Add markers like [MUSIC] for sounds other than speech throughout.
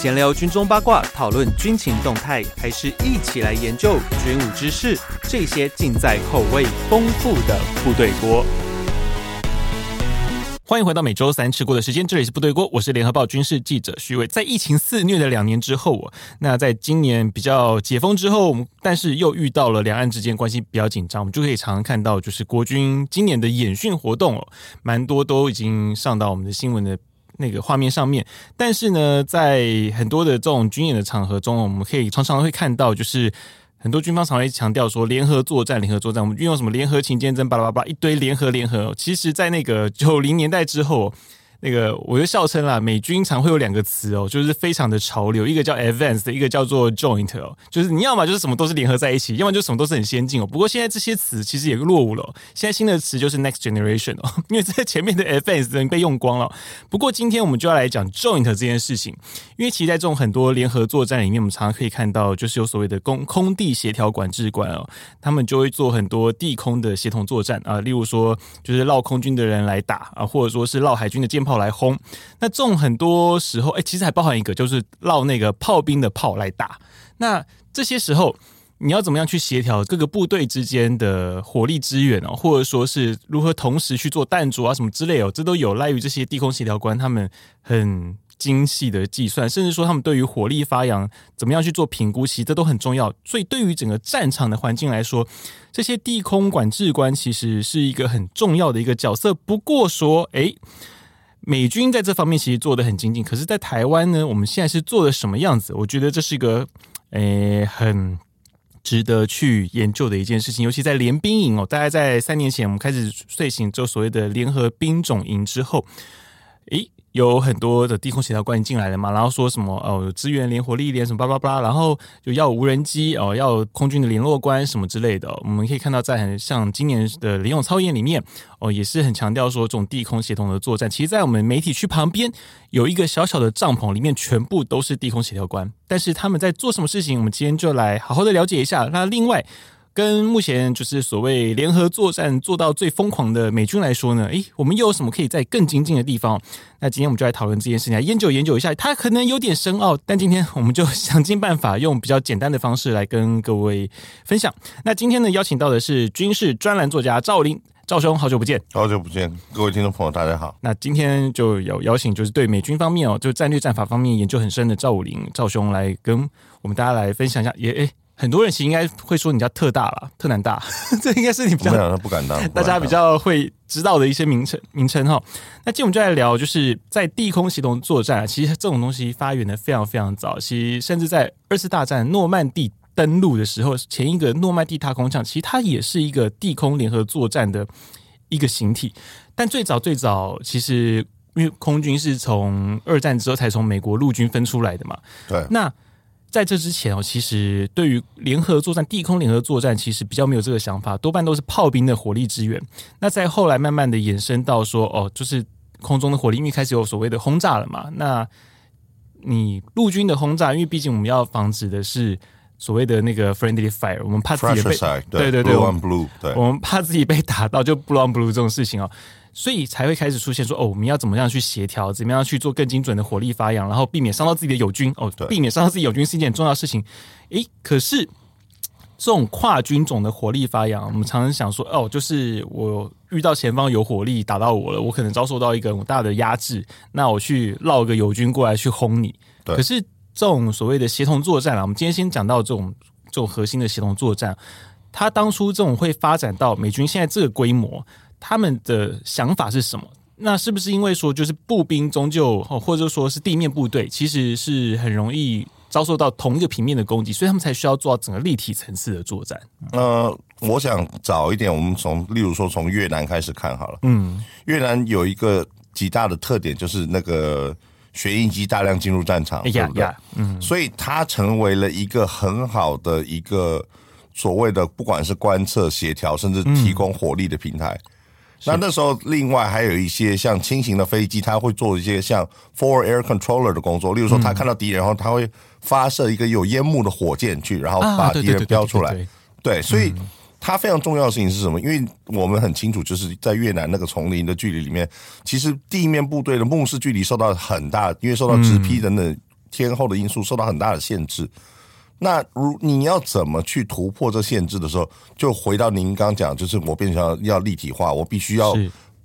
闲聊军中八卦，讨论军情动态，还是一起来研究军武知识？这些尽在口味丰富的部队锅。欢迎回到每周三吃过的时间，这里是部队锅，我是联合报军事记者徐伟。在疫情肆虐的两年之后，那在今年比较解封之后，但是又遇到了两岸之间关系比较紧张，我们就可以常常看到，就是国军今年的演训活动哦，蛮多都已经上到我们的新闻的那个画面上面。但是呢，在很多的这种军演的场合中，我们可以常常会看到，就是。很多军方常会强调说联合作战，联合作战，我们运用什么联合勤监侦，巴拉巴拉一堆联合联合。其实，在那个九零年代之后。那个我就笑称啦，美军常会有两个词哦，就是非常的潮流，一个叫 advanced，一个叫做 joint 哦，就是你要么就是什么都是联合在一起，要么就什么都是很先进哦。不过现在这些词其实也落伍了，现在新的词就是 next generation 哦，[LAUGHS] 因为在前面的 advanced 已经被用光了。不过今天我们就要来讲 joint 这件事情，因为其实在这种很多联合作战里面，我们常常可以看到，就是有所谓的空空地协调管制官哦，他们就会做很多地空的协同作战啊，例如说就是绕空军的人来打啊，或者说是绕海军的舰炮炮来轰，那这种很多时候，哎，其实还包含一个，就是绕那个炮兵的炮来打。那这些时候，你要怎么样去协调各个部队之间的火力支援哦，或者说是如何同时去做弹着啊什么之类哦，这都有赖于这些地空协调官他们很精细的计算，甚至说他们对于火力发扬怎么样去做评估，其实这都很重要。所以对于整个战场的环境来说，这些地空管制官其实是一个很重要的一个角色。不过说，哎。美军在这方面其实做的很精进，可是，在台湾呢，我们现在是做的什么样子？我觉得这是一个，诶，很值得去研究的一件事情。尤其在联兵营哦，大概在三年前我们开始睡醒之后所谓的联合兵种营之后，诶。有很多的地空协调官进来了嘛，然后说什么哦，支援联火力连什么巴拉巴拉，然后就要无人机哦，要空军的联络官什么之类的。我们可以看到，在很像今年的联勇操演里面哦，也是很强调说这种地空协同的作战。其实，在我们媒体区旁边有一个小小的帐篷，里面全部都是地空协调官，但是他们在做什么事情？我们今天就来好好的了解一下。那另外。跟目前就是所谓联合作战做到最疯狂的美军来说呢，诶，我们又有什么可以在更精进的地方？那今天我们就来讨论这件事情，来研究研究一下。它可能有点深奥，但今天我们就想尽办法用比较简单的方式来跟各位分享。那今天呢，邀请到的是军事专栏作家赵林，赵兄，好久不见，好久不见，各位听众朋友，大家好。那今天就有邀请，就是对美军方面哦，就战略战法方面研究很深的赵武林赵兄来跟我们大家来分享一下，也诶。很多人其实应该会说你叫特大了，特南大，[LAUGHS] 这应该是你比较 [LAUGHS] 不敢当，大家比较会知道的一些名称名称哈。那今天我们就来聊，就是在地空协同作战，其实这种东西发源的非常非常早，其实甚至在二次大战诺曼底登陆的时候，前一个诺曼底踏空降，其实它也是一个地空联合作战的一个形体。但最早最早，其实因为空军是从二战之后才从美国陆军分出来的嘛，对，那。在这之前哦，其实对于联合作战、地空联合作战，其实比较没有这个想法，多半都是炮兵的火力支援。那在后来慢慢的延伸到说，哦，就是空中的火力，因为开始有所谓的轰炸了嘛。那你陆军的轰炸，因为毕竟我们要防止的是所谓的那个 friendly fire，我们怕自己被对对对，blue on blue，对，我们怕自己被打到就 blue on blue 这种事情哦。所以才会开始出现说哦，我们要怎么样去协调，怎么样去做更精准的火力发扬，然后避免伤到自己的友军哦，避免伤到自己友军是一件很重要的事情。诶，可是这种跨军种的火力发扬，我们常常想说哦，就是我遇到前方有火力打到我了，我可能遭受到一个很大的压制，那我去绕个友军过来去轰你。可是这种所谓的协同作战啊，我们今天先讲到这种这种核心的协同作战，它当初这种会发展到美军现在这个规模。他们的想法是什么？那是不是因为说，就是步兵终究，或者说是地面部队，其实是很容易遭受到同一个平面的攻击，所以他们才需要做到整个立体层次的作战？呃，我想早一点，我们从例如说从越南开始看好了。嗯，越南有一个极大的特点，就是那个旋翼机大量进入战场，对不对？嗯，所以它成为了一个很好的一个所谓的不管是观测、协调，甚至提供火力的平台。嗯那那时候，另外还有一些像轻型的飞机，它会做一些像 forward air controller 的工作。例如说，他看到敌人，然后他会发射一个有烟幕的火箭去，然后把敌人标出来。对，所以它非常重要的事情是什么？因为我们很清楚，就是在越南那个丛林的距离里面，其实地面部队的目视距离受到很大，因为受到直批等等天候的因素受到很大的限制。那如你要怎么去突破这限制的时候，就回到您刚讲，就是我变成要立体化，我必须要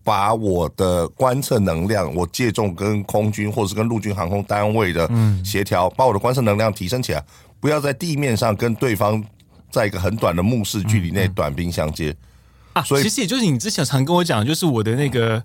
把我的观测能量，我借重跟空军或者是跟陆军航空单位的协调，把我的观测能量提升起来，不要在地面上跟对方在一个很短的目视距离内短兵相接啊。所以其实也就是你之前常跟我讲，就是我的那个。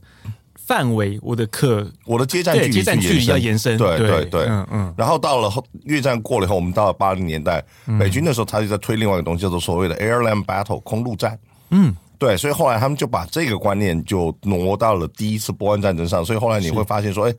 范围，我的课，我的接战距离接战距离要延伸，对对对，嗯嗯。然后到了后越战过了以后，我们到了八零年代，美军那时候他就在推另外一个东西，叫做所谓的 Air Land Battle 空陆战，嗯，对。所以后来他们就把这个观念就挪到了第一次波湾战争上。所以后来你会发现说，哎，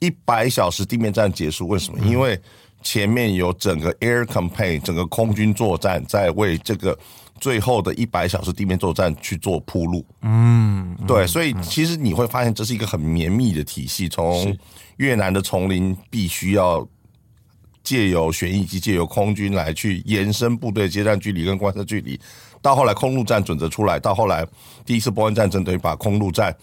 一百小时地面战结束，为什么？因为前面有整个 Air Campaign，整个空军作战在为这个。最后的一百小时地面作战去做铺路，嗯，对，所以其实你会发现这是一个很绵密的体系，从越南的丛林必须要借由旋翼机、借由空军来去延伸部队接战距离跟观测距离，到后来空陆战准则出来，到后来第一次波湾战争等于把空陆战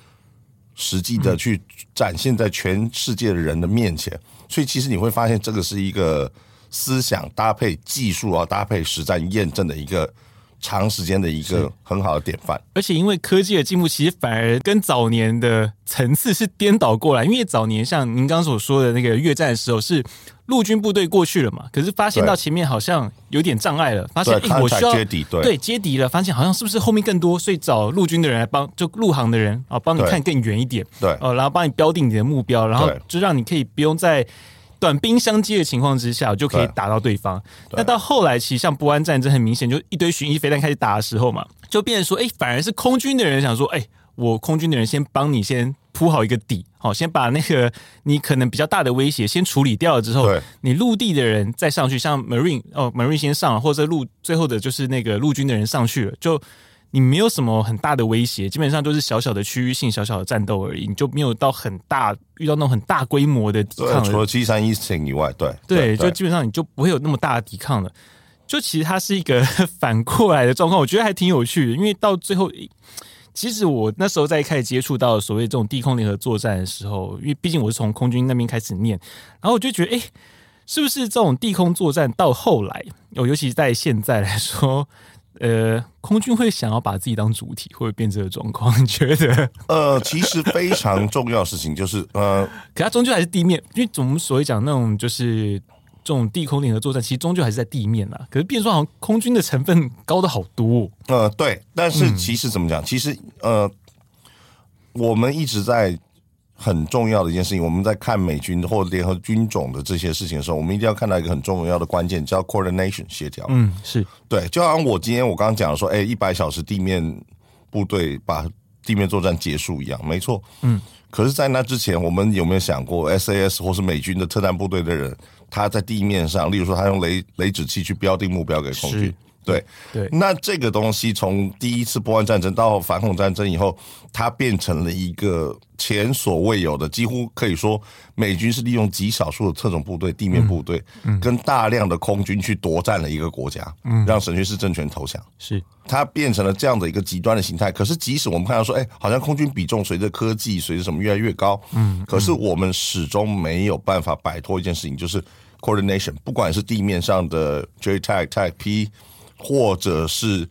实际的去展现在全世界的人的面前，所以其实你会发现这个是一个思想搭配技术啊，搭配实战验证的一个。长时间的一个很好的典范，而且因为科技的进步，其实反而跟早年的层次是颠倒过来。因为早年像您刚所说的那个越战的时候，是陆军部队过去了嘛，可是发现到前面好像有点障碍了，发现哎，我需要接敌，对。对接敌了，发现好像是不是后面更多，所以找陆军的人来帮，就陆航的人啊，帮你看更远一点，对。哦，然后帮你标定你的目标，然后就让你可以不用再。短兵相接的情况之下，就可以打到对方。那到后来，其实像波安战争，很明显就一堆巡弋飞弹开始打的时候嘛，就变成说，哎、欸，反而是空军的人想说，哎、欸，我空军的人先帮你先铺好一个底，好，先把那个你可能比较大的威胁先处理掉了之后，你陆地的人再上去，像 Marine 哦，Marine 先上了，或者陆最后的就是那个陆军的人上去了，就。你没有什么很大的威胁，基本上都是小小的区域性、小小的战斗而已，你就没有到很大遇到那种很大规模的抵抗。除了七三一型以外，对对，就基本上你就不会有那么大的抵抗了。就其实它是一个反过来的状况，我觉得还挺有趣的。因为到最后，其实我那时候在开始接触到所谓这种地空联合作战的时候，因为毕竟我是从空军那边开始念，然后我就觉得，哎，是不是这种地空作战到后来，哦，尤其在现在来说。呃，空军会想要把自己当主体，会不会变这个状况？你觉得？呃，其实非常重要的事情就是，呃，[LAUGHS] 可它终究还是地面，因为我们所谓讲那种就是这种地空联合作战，其实终究还是在地面啦。可是变说好像空军的成分高的好多哦。呃，对，但是其实怎么讲？嗯，其实呃，我们一直在。很重要的一件事情，我们在看美军或联合军种的这些事情的时候，我们一定要看到一个很重要的关键，叫 coordination 协调。嗯，是对。就好像我今天我刚刚讲的说，哎，一百小时地面部队把地面作战结束一样，没错。嗯。可是，在那之前，我们有没有想过，SAS 或是美军的特战部队的人，他在地面上，例如说，他用雷雷指器去标定目标给空军。对对，那这个东西从第一次波湾战争到反恐战争以后，它变成了一个前所未有的，几乎可以说美军是利用极少数的特种部队、地面部队，嗯跟大量的空军去夺占了一个国家，嗯，让沈旭恪政权投降，是它变成了这样的一个极端的形态。可是，即使我们看到说，哎，好像空军比重随着科技、随着什么越来越高，嗯，可是我们始终没有办法摆脱一件事情，就是 coordination，不管是地面上的 JTAG、TAC、P。或者是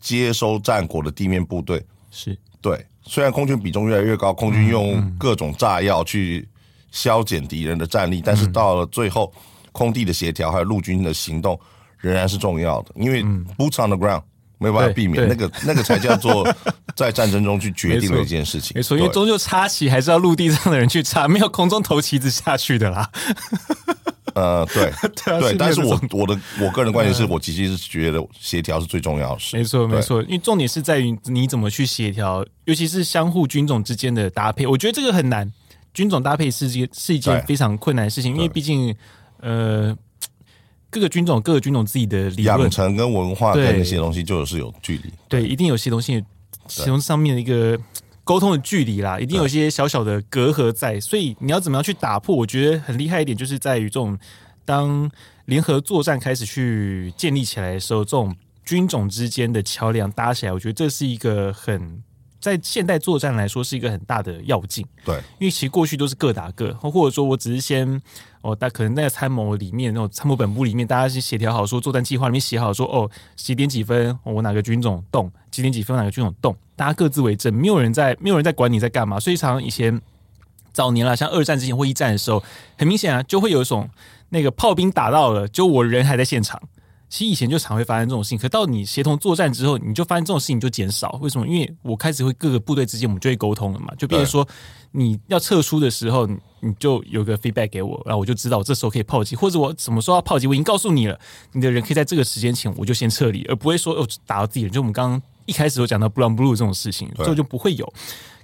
接收战果的地面部队，是对。虽然空军比重越来越高，空军用各种炸药去削减敌人的战力，但是到了最后，空地的协调还有陆军的行动仍然是重要的，因为 boots on the ground 没有办法避免，那个那个才叫做 [LAUGHS] 在战争中去决定的一件事情。没错，因为终究插旗还是要陆地上的人去插，没有空中投旗子下去的啦。呃，对 [LAUGHS] 对，对，但是我我的我个人观点是我其实是觉得协调是最重要的事。没错没错，因为重点是在于你怎么去协调，尤其是相互军种之间的搭配，我觉得这个很难。军种搭配是件是一件非常困难的事情，因为毕竟呃各个军种各个军种自己的理论、养成跟文化跟那些东西就是有距离，对，对，一定有些东西其中上面的一个。沟通的距离啦，一定有一些小小的隔阂在，所以你要怎么样去打破？我觉得很厉害一点，就是在于这种当联合作战开始去建立起来的时候，这种军种之间的桥梁搭起来，我觉得这是一个很在现代作战来说是一个很大的要紧。对，因为其实过去都是各打各，或者说我只是先哦，大可能在参谋里面那种参谋本部里面，大家是协调好说作战计划里面写好说哦，几点几分、哦、我哪个军种动，几点几分哪个军种动，大家各自为政，没有人在没有人在管你在干嘛。所以常常以前早年了，像二战之前或一战的时候，很明显啊，就会有一种那个炮兵打到了，就我人还在现场。其实以前就常会发生这种事情，可到你协同作战之后，你就发现这种事情就减少。为什么？因为我开始会各个部队之间我们就会沟通了嘛，就变成说你要撤出的时候，你就有个 feedback 给我，然后我就知道我这时候可以炮击，或者我什么时候要炮击，我已经告诉你了，你的人可以在这个时间前我就先撤离，而不会说哦打到自己人。就我们刚刚一开始有讲到 blue on blue 这种事情，这就不会有。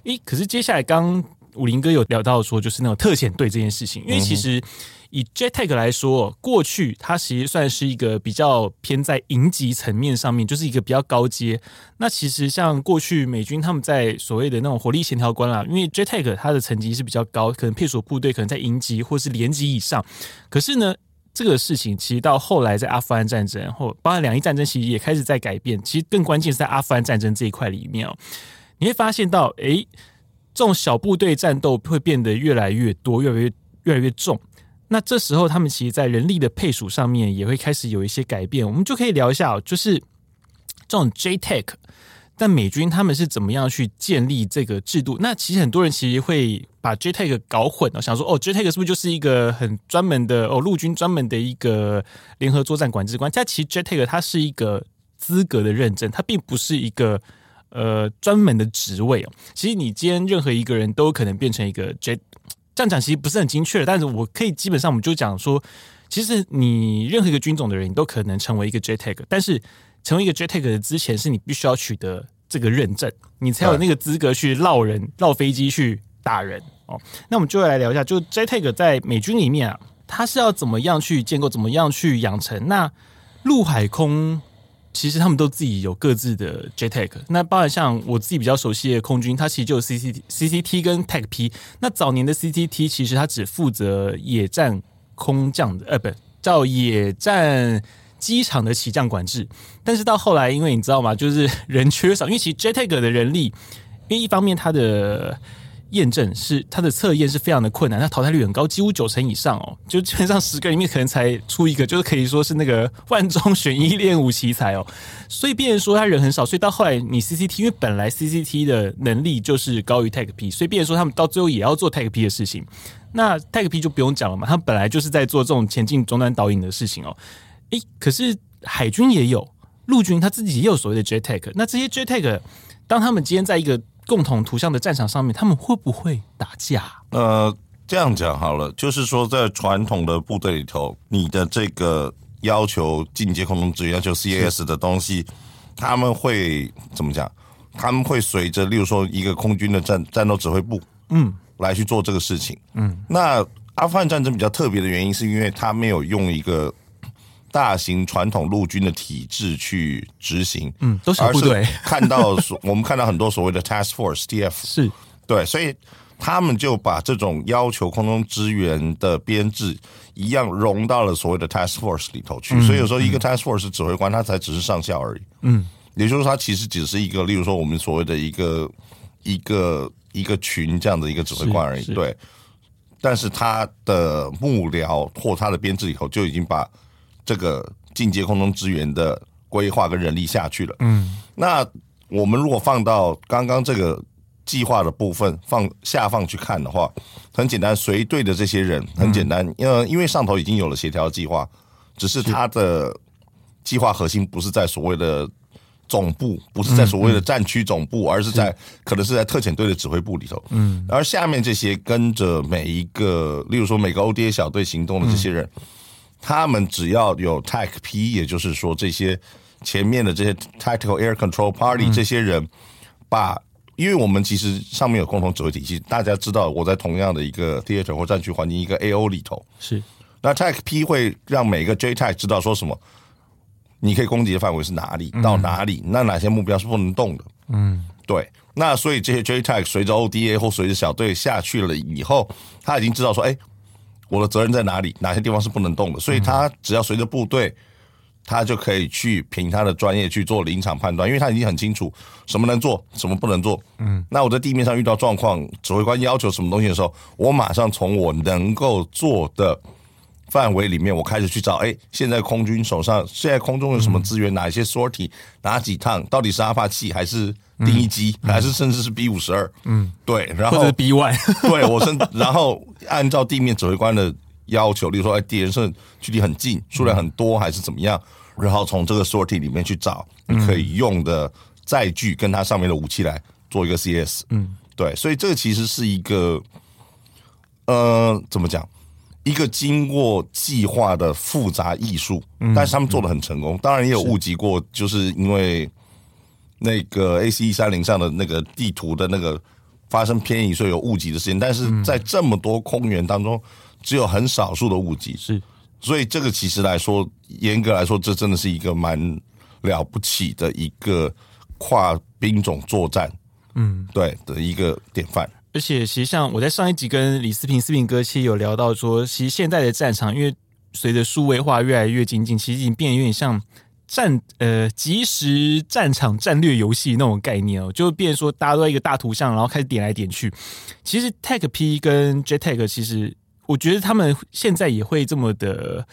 诶，可是接下来刚武林哥有聊到说，就是那种特遣队这件事情，因为其实。以 JTAC 来说，过去它其实算是一个比较偏在营级层面上面，就是一个比较高阶。那其实像过去美军他们在所谓的那种火力协调官啦，因为 JTAC 它的层级是比较高，可能配属部队可能在营级或是连级以上。可是呢，这个事情其实到后来在阿富汗战争或包括两伊战争，其实也开始在改变。其实更关键是在阿富汗战争这一块里面哦，你会发现到，诶，这种小部队战斗会变得越来越多，越来越越来越重。那这时候，他们其实，在人力的配属上面也会开始有一些改变。我们就可以聊一下，就是这种 JTAC，但美军他们是怎么样去建立这个制度？那其实很多人其实会把 JTAC 搞混了，想说哦，JTAC 是不是就是一个很专门的哦，陆军专门的一个联合作战管制官？但其实 JTAC 它是一个资格的认证，它并不是一个呃专门的职位哦。其实你今天任何一个人都可能变成一个 J。这样讲其实不是很精确的，但是我可以基本上我们就讲说，其实你任何一个军种的人，你都可能成为一个 JTAG，但是成为一个 JTAG 之前，是你必须要取得这个认证，你才有那个资格去绕人、绕飞机去打人哦。那我们就来聊一下，就 JTAG 在美军里面啊，它是要怎么样去建构，怎么样去养成？那陆海空。其实他们都自己有各自的 JTAG 那包含像我自己比较熟悉的空军，它其实就有 CCT、CCT 跟 TagP。那早年的 CCT 其实它只负责野战空降的，呃，不叫野战机场的起降管制。但是到后来，因为你知道吗，就是人缺少，因为其实 JTAG 的人力，因为一方面它的。验证是它的测验是非常的困难，它淘汰率很高，几乎九成以上哦，就基本上十个里面可能才出一个，就是可以说是那个万中选一练武奇才哦。[LAUGHS] 所以，变成说他人很少，所以到后来你 CCT，因为本来 CCT 的能力就是高于 TACP，所以变成说他们到最后也要做 TACP 的事情。那 TACP 就不用讲了嘛，他们本来就是在做这种前进终端导引的事情哦。诶，可是海军也有，陆军他自己也有所谓的 JTAC，那这些 JTAC 当他们今天在一个共同图像的战场上面，他们会不会打架？呃，这样讲好了，就是说，在传统的部队里头，你的这个要求进阶空中支援，要求 CAS 的东西，他们会怎么讲？他们会随着，例如说，一个空军的战战斗指挥部，嗯，来去做这个事情，嗯。那阿富汗战争比较特别的原因，是因为他没有用一个。大型传统陆军的体制去执行，嗯，都是部队。看到 [LAUGHS] 我们看到很多所谓的 task force TF 是。对，所以他们就把这种要求空中支援的编制一样融到了所谓的 task force 里头去。所以有时候一个 task force 指挥官他才只是上校而已，嗯，也就是说他其实只是一个，例如说我们所谓的一个一个一个群这样的一个指挥官而已，对。但是他的幕僚或他的编制里头就已经把这个进阶空中支援的规划跟人力下去了。嗯，那我们如果放到刚刚这个计划的部分放下放去看的话，很简单，随队的这些人很简单，因为因为上头已经有了协调计划，只是他的计划核心不是在所谓的总部，不是在所谓的战区总部，而是在可能是在特遣队的指挥部里头。嗯，而下面这些跟着每一个，例如说每个 ODA 小队行动的这些人。他们只要有 TACP，也就是说这些前面的这些 Tactical Air Control Party 这些人，把，因为我们其实上面有共同指挥体系，大家知道我在同样的一个 theater 或战区环境一个 AO 里头，是，那 TACP 会让每个 JTAC 知道说什么，你可以攻击的范围是哪里到哪里，那哪些目标是不能动的，嗯，对，那所以这些 JTAC 随着 ODA 或随着小队下去了以后，他已经知道说，哎。我的责任在哪里？哪些地方是不能动的？所以他只要随着部队他就可以去凭他的专业去做临场判断，因为他已经很清楚什么能做，什么不能做。嗯，那我在地面上遇到状况，指挥官要求什么东西的时候，我马上从我能够做的范围里面，我开始去找。哎，现在空军手上现在空中有什么资源？嗯、哪一些 sortie？哪几趟？到底是阿帕奇还是定翼机，还是甚至是 B 五十二？嗯，对，然后或者 B one，[LAUGHS] 对我甚然后按照地面指挥官的。要求，例如说，哎，敌人是距离很近，数量很多，还是怎么样？然后从这个 sortie 里面去找你可以用的载具，跟它上面的武器来做一个 CS。嗯，对，所以这个其实是一个，呃，怎么讲？一个经过计划的复杂艺术，嗯但是他们做的很成功。当然也有误及过，就是因为那个 AC 一三零上的那个地图的那个发生偏移，所以有误及的事情。但是在这么多空员当中。只有很少数的误及，是，所以这个其实来说，严格来说，这真的是一个蛮了不起的一个跨兵种作战，嗯，对的一个典范。而且，其实像我在上一集跟李思平、思平哥其实有聊到说，其实现在的战场，因为随着数位化越来越精进，其实已经变得有点像战呃即时战场战略游戏那种概念哦，就变说大家都在一个大图像，然后开始点来点去。其实 Tech P 跟 J Tech 其实。我觉得他们现在也会这么的，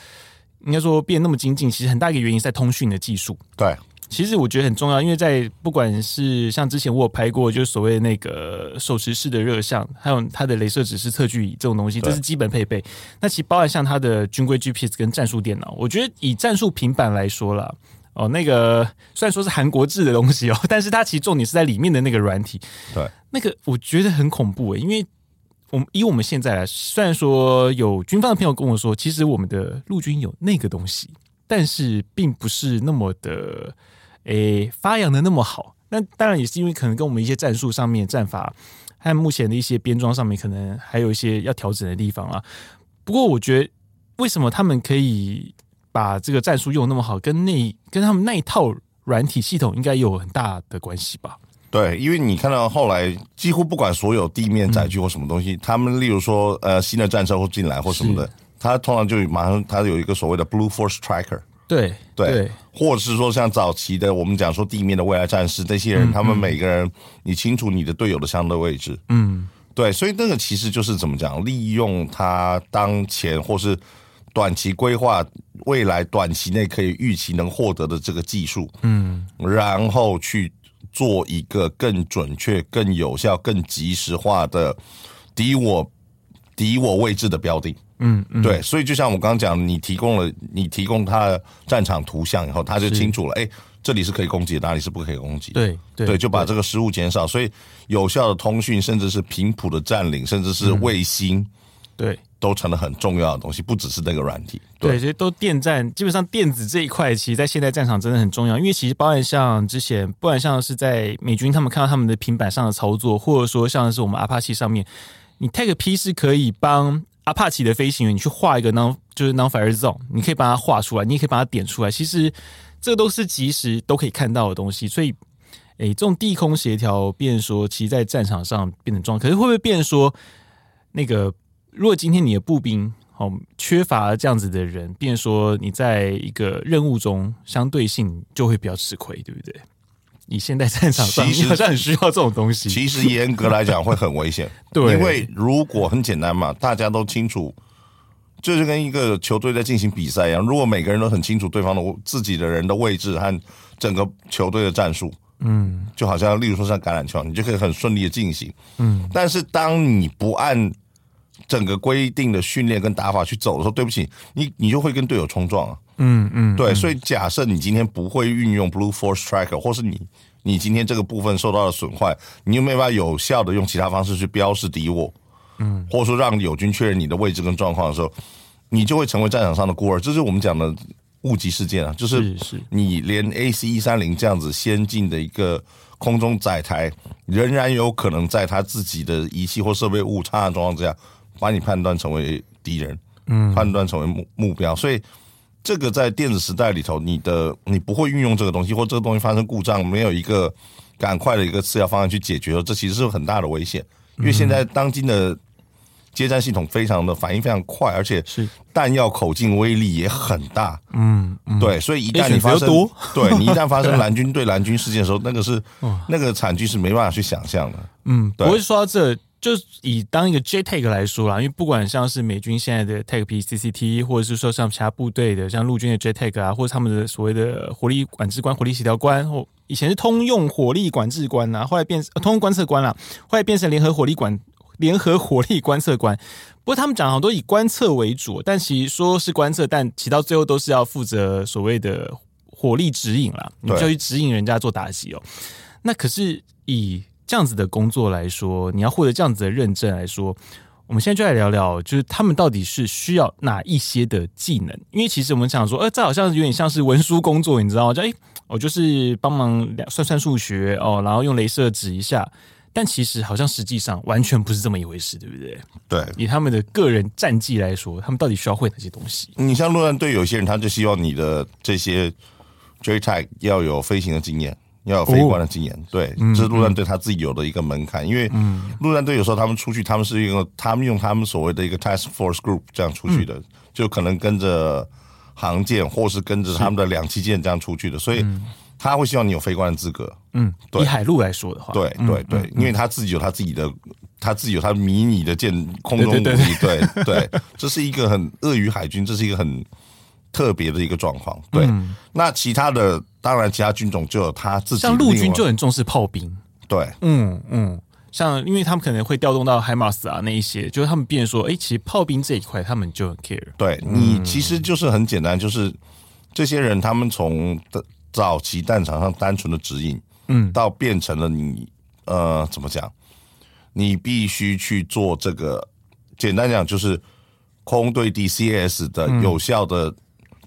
应该说变那么精进，其实很大一个原因在通讯的技术。对，其实我觉得很重要，因为在不管是像之前我有拍过，就是所谓的那个手持式的热像，还有它的镭射指示测距仪这种东西，这是基本配备。那其实包含像它的军规 GPS 跟战术电脑，我觉得以战术平板来说啦，哦，那个虽然说是韩国制的东西哦，但是它其实重点是在里面的那个软体。对，那个我觉得很恐怖诶，因为。我们以我们现在来，虽然说有军方的朋友跟我说，其实我们的陆军有那个东西，但是并不是那么的，诶，发扬的那么好。那当然也是因为可能跟我们一些战术上面、战法和目前的一些编装上面，可能还有一些要调整的地方啊。不过我觉得，为什么他们可以把这个战术用那么好，跟那跟他们那一套软体系统应该有很大的关系吧？对，因为你看到后来几乎不管所有地面载具或什么东西，嗯、他们例如说呃新的战车或进来或什么的，他通常就马上他有一个所谓的 Blue Force Tracker。对对，对，或者是说像早期的我们讲说地面的未来战士，这些人、嗯、他们每个人你清楚你的队友的相对位置。嗯，对，所以那个其实就是怎么讲，利用他当前或是短期规划未来短期内可以预期能获得的这个技术，嗯，然后去。做一个更准确、更有效、更及时化的敌我敌我位置的标定。嗯，嗯，对，所以就像我刚刚讲，你提供了你提供他的战场图像以后，他就清楚了，哎，这里是可以攻击的，哪里是不可以攻击。对对，对，就把这个失误减少，所以有效的通讯，甚至是频谱的占领，甚至是卫星。嗯、对。都成了很重要的东西，不只是那个软体。对，其实都电站，基本上电子这一块，其实，在现代战场真的很重要。因为其实，包含像之前，不管像是在美军他们看到他们的平板上的操作，或者说像是我们阿帕奇上面，你 Tag P 是可以帮阿帕奇的飞行员，你去画一个 non 就是 non-fire zone，你可以把它画出来，你也可以把它点出来。其实这都是即时都可以看到的东西。所以，哎，这种地空协调，变说，其实，在战场上变成重要。可是，会不会变说那个？如果今天你的步兵哦缺乏这样子的人，变说你在一个任务中相对性就会比较吃亏，对不对？你现在战场上其实好像很需要这种东西。其实严格来讲会很危险，[LAUGHS] 对，因为如果很简单嘛，大家都清楚，就是跟一个球队在进行比赛一样，如果每个人都很清楚对方的自己的人的位置和整个球队的战术，嗯，就好像例如说像橄榄球，你就可以很顺利的进行，嗯，但是当你不按整个规定的训练跟打法去走的时候，对不起，你你就会跟队友冲撞啊。嗯嗯，对，所以假设你今天不会运用 Blue Force Tracker，或是你你今天这个部分受到了损坏，你又没办法有效的用其他方式去标示敌我，嗯，或者说让友军确认你的位置跟状况的时候，你就会成为战场上的孤儿。这是我们讲的误击事件啊，就是是你连 AC 一三零这样子先进的一个空中载台，仍然有可能在他自己的仪器或设备误差的状况之下。把你判断成为敌人，嗯，判断成为目目标，所以这个在电子时代里头，你的你不会运用这个东西，或这个东西发生故障，没有一个赶快的一个次要方案去解决，这其实是很大的危险。因为现在当今的接战系统非常的反应非常快，而且是弹药口径威力也很大。嗯，嗯对，所以一旦你发生，对 [LAUGHS] 你一旦发生蓝军对蓝军事件的时候，那个是那个惨剧是没办法去想象的。嗯，对。不会说到这。就以当一个 JTAG 来说啦，因为不管像是美军现在的 TAGP、CCT，或者是说像其他部队的，像陆军的 JTAG 啊，或者他们的所谓的火力管制官、火力协调官，或以前是通用火力管制官啊，后来变通用观测官啦，后来变成联合火力管联合火力观测官。不过他们讲好多以观测为主，但其实说是观测，但其到最后都是要负责所谓的火力指引啦，你就去指引人家做打击哦。那可是以这样子的工作来说，你要获得这样子的认证来说，我们现在就来聊聊，就是他们到底是需要哪一些的技能？因为其实我们想说，呃，这好像有点像是文书工作，你知道吗？就哎，我就是帮忙算算数学哦，然后用镭射指一下，但其实好像实际上完全不是这么一回事，对不对？对，以他们的个人战绩来说，他们到底需要会哪些东西？你像陆战队有些人，他就希望你的这些 J tag 要有飞行的经验。要有飞官的经验，哦、对，这是陆战队他自己有的一个门槛。嗯、因为陆战队有时候他们出去，他们是一个他们用他们所谓的一个 task force group 这样出去的，嗯、就可能跟着航舰，或是跟着他们的两栖舰这样出去的，所以他会希望你有飞官的资格。嗯，对，以海陆来说的话，对对对，因为他自己有他自己的，他自己有他迷你的舰空中武力，对。对，对，对，对，这是一个很鳄鱼海军，这是一个很。特别的一个状况，对。嗯、那其他的，当然其他军种就有他自己。像陆军就很重视炮兵，对，嗯嗯。像因为他们可能会调动到海马斯啊那一些，就是他们变说，哎、欸，其实炮兵这一块他们就很 care。对你其实就是很简单，就是这些人他们从早期战场上单纯的指引，嗯，到变成了你呃怎么讲，你必须去做这个，简单讲就是空对 DCS 的有效的、嗯。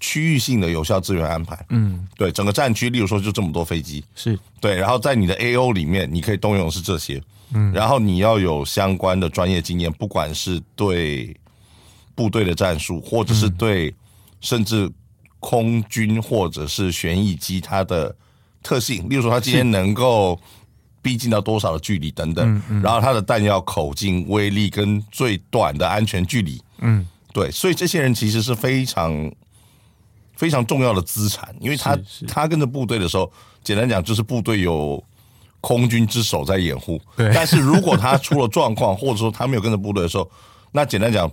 区域性的有效资源安排，嗯，对，整个战区，例如说就这么多飞机，是。对，然后在你的 AO 里面，你可以动用的是这些，嗯，然后你要有相关的专业经验，不管是对部队的战术，或者是对甚至空军或者是旋翼机它的特性，例如说它今天能够逼近到多少的距离等等，然后它的弹药口径、威力跟最短的安全距离，嗯，对，所以这些人其实是非常。非常重要的资产，因为他他跟着部队的时候，简单讲就是部队有空军之手在掩护。对，但是如果他出了状况，或者说他没有跟着部队的时候，那简单讲，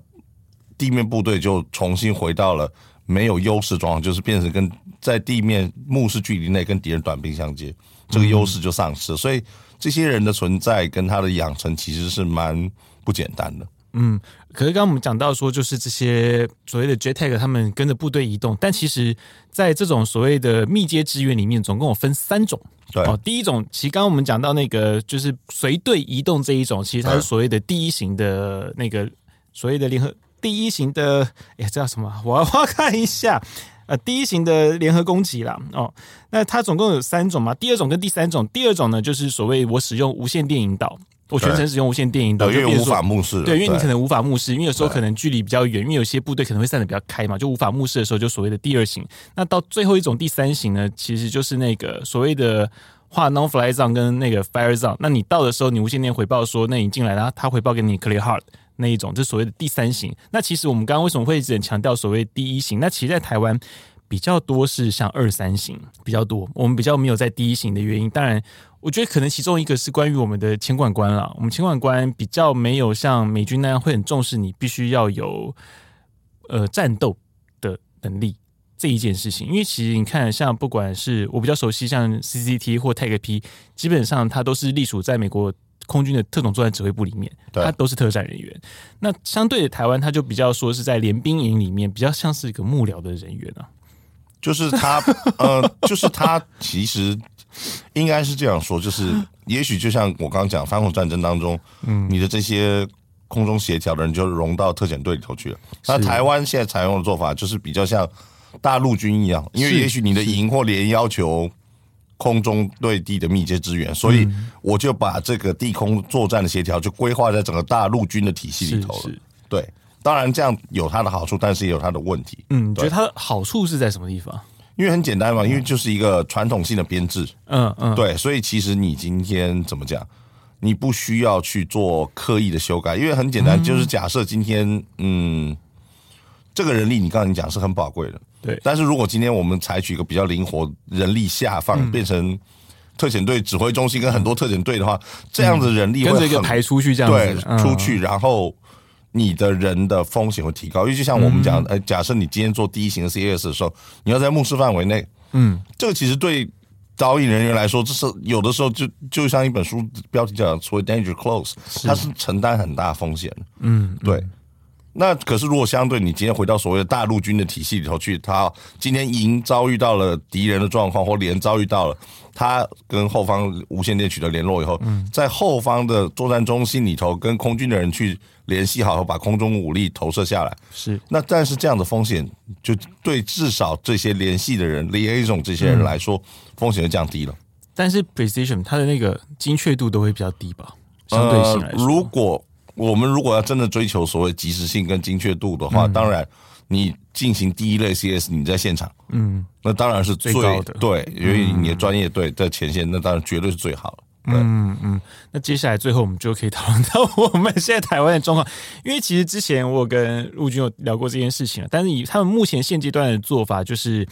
地面部队就重新回到了没有优势状况，就是变成跟在地面目视距离内跟敌人短兵相接，这个优势就丧失了。所以这些人的存在跟他的养成其实是蛮不简单的。嗯，可是刚刚我们讲到说，就是这些所谓的 JTAG，他们跟着部队移动，但其实在这种所谓的密接支援里面，总共有分三种。对哦，第一种，其实刚刚我们讲到那个就是随队移动这一种，其实它是所谓的第一型的那个所谓的联合第一型的，哎，这叫什么？我 [LAUGHS] 要我要看一下，呃，第一型的联合攻击啦。哦，那它总共有三种嘛？第二种跟第三种，第二种呢，就是所谓我使用无线电引导。我全程使用无线电引导，因为无法目视。对，因为你可能无法目视，因为有时候可能距离比较远，因为有些部队可能会散的比较开嘛，就无法目视的时候，就所谓的第二型。那到最后一种第三型呢，其实就是那个所谓的画 non-fly zone 跟那个 fire zone。那你到的时候，你无线电回报说，那你进来了，他回报给你 clear hard 那一种，这所谓的第三型。那其实我们刚刚为什么会一直很强调所谓第一型？那其实，在台湾比较多是像二三型。比较多，我们比较没有在第一型的原因，当然。我觉得可能其中一个是关于我们的前管官啦，我们前管官比较没有像美军那样会很重视你必须要有呃战斗的能力这一件事情，因为其实你看，像不管是我比较熟悉，像 CCT 或 t a g P，基本上它都是隶属在美国空军的特种作战指挥部里面，它都是特战人员。那相对的台湾，它就比较说是在联兵营里面，比较像是一个幕僚的人员啊，就是他，呃，就是他其实。应该是这样说，就是也许就像我刚刚讲，反恐战争当中，嗯，你的这些空中协调的人就融到特遣队里头去了。那台湾现在采用的做法就是比较像大陆军一样，因为也许你的营或连要求空中对地的密接支援，所以我就把这个地空作战的协调就规划在整个大陆军的体系里头了。对，当然这样有它的好处，但是也有它的问题。嗯，你觉得它的好处是在什么地方？因为很简单嘛，因为就是一个传统性的编制，嗯嗯，对，所以其实你今天怎么讲，你不需要去做刻意的修改，因为很简单，嗯、就是假设今天，嗯，这个人力你刚才你讲是很宝贵的，对。但是如果今天我们采取一个比较灵活人力下放，嗯、变成特遣队指挥中心跟很多特遣队的话，嗯、这样子人力会跟着一个排出去，这样子对出去，然后你的人的风险会提高。因为就像我们讲，呃、嗯，假设你今天做第一型的 CAS 的时候，你要在目视范围内，嗯，这个其实对。导引人员来说，这是有的时候就就像一本书标题讲的，所谓 danger close，它是承担很大风险。嗯，对。那可是如果相对你今天回到所谓的大陆军的体系里头去，他今天营遭遇到了敌人的状况，或连遭遇到了，他跟后方无线电取得联络以后，在后方的作战中心里头跟空军的人去联系好，把空中武力投射下来。是。那但是这样的风险，就对至少这些联系的人，liaison 这些人来说。风险就降低了，但是 precision 它的那个精确度都会比较低吧？相对性来说，呃，如果我们如果要真的追求所谓及时性跟精确度的话，嗯、当然你进行第一类 CS，你在现场，嗯，那当然是最，最高的，对，因为你的专业对在前线，那当然绝对是最好的。嗯嗯，那接下来最后我们就可以讨论到我们现在台湾的状况，因为其实之前我跟陆军有聊过这件事情了，但是以他们目前现阶段的做法就是。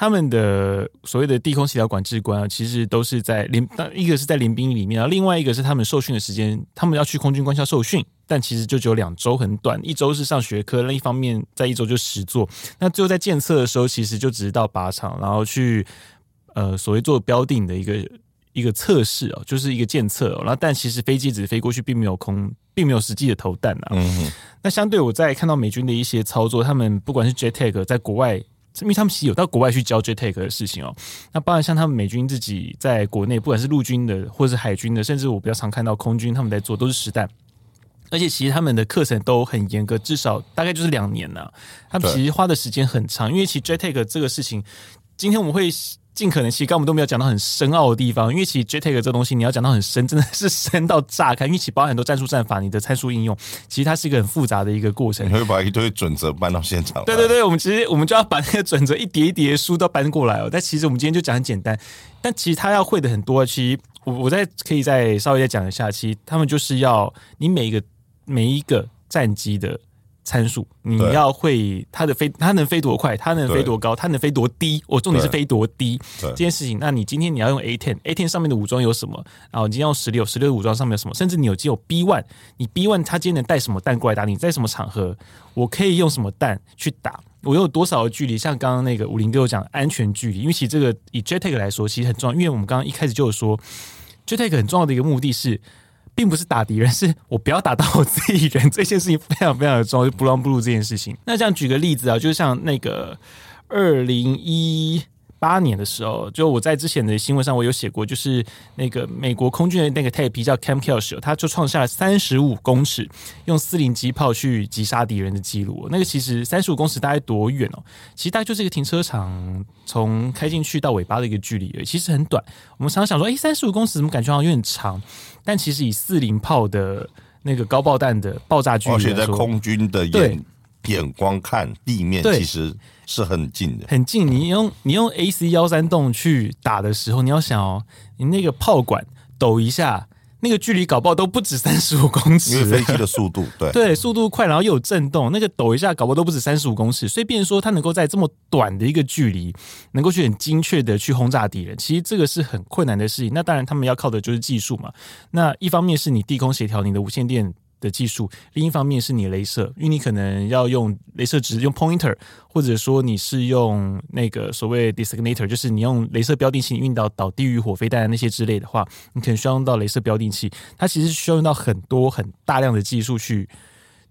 他们的所谓的地空协调管制官啊，其实都是在联，一个是在联兵里面啊，另外一个是他们受训的时间，他们要去空军官校受训，但其实就只有两周，很短，一周是上学科，另一方面在一周就实作。那最后在检测的时候，其实就只是到靶场，然后去呃所谓做标定的一个一个测试哦，就是一个检测。然后但其实飞机只是飞过去，并没有空，并没有实际的投弹啊。嗯哼。那相对我在看到美军的一些操作，他们不管是 JTAG 在国外。因为他们其实有到国外去教 JTAC 的事情哦，那当然像他们美军自己在国内，不管是陆军的或是海军的，甚至我比较常看到空军他们在做，都是实弹，而且其实他们的课程都很严格，至少大概就是两年呢。他们其实花的时间很长，因为其实 JTAC 这个事情，今天我们会。尽可能，其实刚刚我们都没有讲到很深奥的地方，因为其实 JTAG 这东西你要讲到很深，真的是深到炸开。因为其包含很多战术战法，你的参数应用，其实它是一个很复杂的一个过程。你会把一堆准则搬到现场？对对对，我们其实我们就要把那个准则一叠一叠的书都搬过来哦。但其实我们今天就讲很简单，但其实他要会的很多。其实我我再可以再稍微再讲一下，其实他们就是要你每一个每一个战机的。参数，你要会它的飞，它能飞多快，它能飞多高，它能飞多低。我重点是飞多低这件事情。那你今天你要用 A ten，A ten 上面的武装有什么？然后你今天用十六，十六的武装上面有什么？甚至你有只有 B one，你 B one 它今天能带什么弹过来打你？在什么场合，我可以用什么弹去打？我有多少的距离？像刚刚那个武林哥有讲安全距离，因为其实这个以 JTAC 来说其实很重要，因为我们刚刚一开始就有说 JTAC 很重要的一个目的是。并不是打敌人，是我不要打到我自己人，这件事情非常非常的重要，就不让不入这件事情。那这样举个例子啊，就像那个二零一八年的时候，就我在之前的新闻上我有写过，就是那个美国空军的那个泰皮叫 Cam Kelsey，他就创下了三十五公尺用四零机炮去击杀敌人的记录。那个其实三十五公尺大概多远哦？其实大概就是一个停车场从开进去到尾巴的一个距离而已，其实很短。我们常常想说，哎，三十五公尺怎么感觉好像有点长？但其实以四零炮的那个高爆弹的爆炸距离，而且在空军的眼眼光看地面，其实是很近的，很近。你用你用 AC 幺三洞去打的时候，你要想哦，你那个炮管抖一下。那个距离搞不好都不止三十五公尺，因为飞机的速度，[LAUGHS] 对对，速度快，然后又有震动，那个抖一下搞不好都不止三十五公尺，所以变说它能够在这么短的一个距离，能够去很精确的去轰炸敌人，其实这个是很困难的事情。那当然他们要靠的就是技术嘛。那一方面是你地空协调，你的无线电。的技术，另一方面是你镭射，因为你可能要用镭射值，用 pointer，或者说你是用那个所谓 designator，就是你用镭射标定器运到导地狱火飞弹那些之类的话，你可能需要用到镭射标定器，它其实需要用到很多很大量的技术去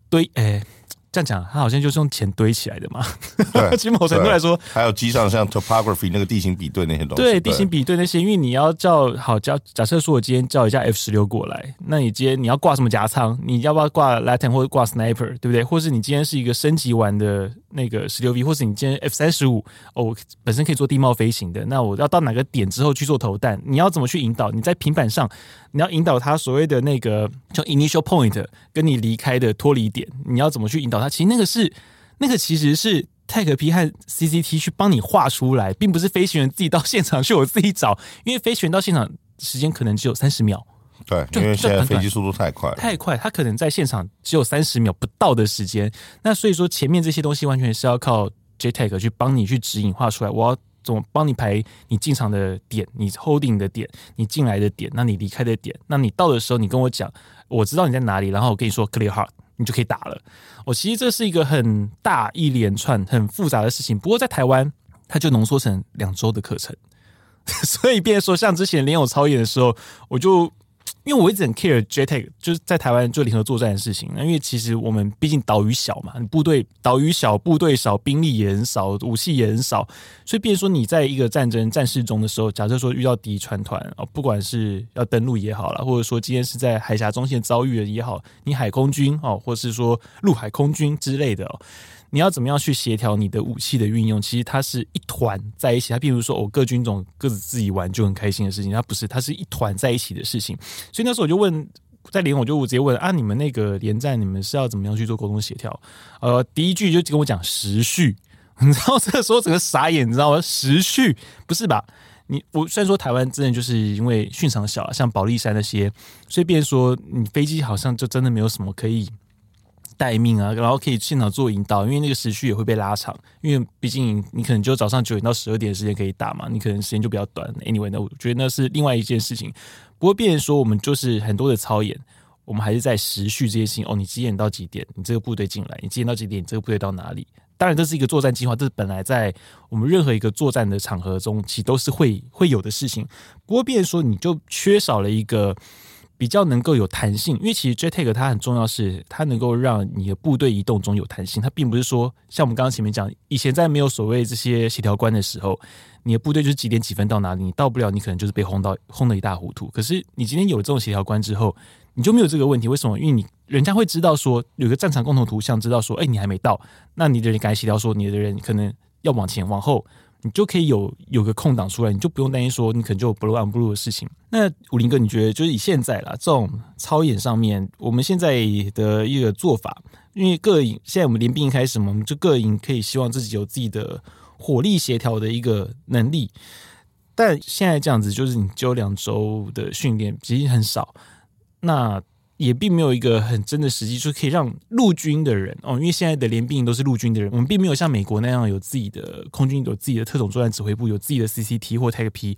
堆，哎。这样讲，它好像就是用钱堆起来的嘛。对，[LAUGHS] 其实某程度来说，还有机上像 topography 那个地形比对那些东西。对，地形比对那些，因为你要叫好假假设说，我今天叫一架 F 十六过来，那你今天你要挂什么夹仓？你要不要挂 Latin 或者挂 Sniper，对不对？或是你今天是一个升级完的那个十六 V，或是你今天 F 三十五哦，本身可以做地貌飞行的，那我要到哪个点之后去做投弹？你要怎么去引导？你在平板上，你要引导它所谓的那个叫 initial point，跟你离开的脱离点，你要怎么去引导它？其实那个是，那个其实是 TACP 和 CCT 去帮你画出来，并不是飞行员自己到现场去我自己找，因为飞行员到现场时间可能只有三十秒，对，因为现在飞机速度太快，太快，他可能在现场只有三十秒不到的时间。那所以说，前面这些东西完全是要靠 JTAG 去帮你去指引画出来。我要怎么帮你排你进场的点，你 holding 的点，你进来的点，那你离开的点，那你到的时候，你跟我讲，我知道你在哪里，然后我跟你说 clear hard，你就可以打了。我其实这是一个很大一连串很复杂的事情，不过在台湾，它就浓缩成两周的课程。[LAUGHS] 所以，变说像之前连友操演的时候，我就。因为我一直很 care JTAG，就是在台湾做联合作战的事情。因为其实我们毕竟岛屿小嘛，你部队岛屿小，部队少，兵力也很少，武器也很少，所以变成说你在一个战争战事中的时候，假设说遇到敌船团哦，不管是要登陆也好了，或者说今天是在海峡中线遭遇的也好，你海空军哦，或是说陆海空军之类的哦。你要怎么样去协调你的武器的运用？其实它是一团在一起，它并不是说我各军种各自自己玩就很开心的事情，它不是，它是一团在一起的事情。所以那时候我就问，在连我就直接问啊，你们那个连战，你们是要怎么样去做沟通协调？呃，第一句就跟我讲时序，你知道这个时候整个傻眼，你知道吗？时序不是吧？你我虽然说台湾真的就是因为训场小，像保利山那些，所以变说你飞机好像就真的没有什么可以。待命啊，然后可以现场做引导，因为那个时序也会被拉长，因为毕竟你可能就早上九点到十二点的时间可以打嘛，你可能时间就比较短。Anyway，那我觉得那是另外一件事情。不过，变成说我们就是很多的操演，我们还是在时序这些事情。哦，你几点到几点？你这个部队进来？你几点到几点？你这个部队到哪里？当然，这是一个作战计划，这是本来在我们任何一个作战的场合中，其实都是会会有的事情。不过，变成说你就缺少了一个。比较能够有弹性，因为其实 JTAG 它很重要，是它能够让你的部队移动中有弹性。它并不是说像我们刚刚前面讲，以前在没有所谓这些协调官的时候，你的部队就是几点几分到哪里，你到不了，你可能就是被轰到轰得一塌糊涂。可是你今天有这种协调官之后，你就没有这个问题。为什么？因为你人家会知道说有个战场共同图像，知道说，哎，你还没到，那你的人赶紧协调说，你的人可能要往前往后。你就可以有有个空档出来，你就不用担心说你可能就有 blow on blue 的事情。那武林哥，你觉得就是以现在啦，这种操演上面，我们现在的一个做法，因为各营现在我们联兵开始嘛，我们就各营可以希望自己有自己的火力协调的一个能力，但现在这样子就是你只有两周的训练，其实很少。那也并没有一个很真的时机，就可以让陆军的人哦，因为现在的联兵都是陆军的人，我们并没有像美国那样有自己的空军，有自己的特种作战指挥部，有自己的 CCT 或 TACP，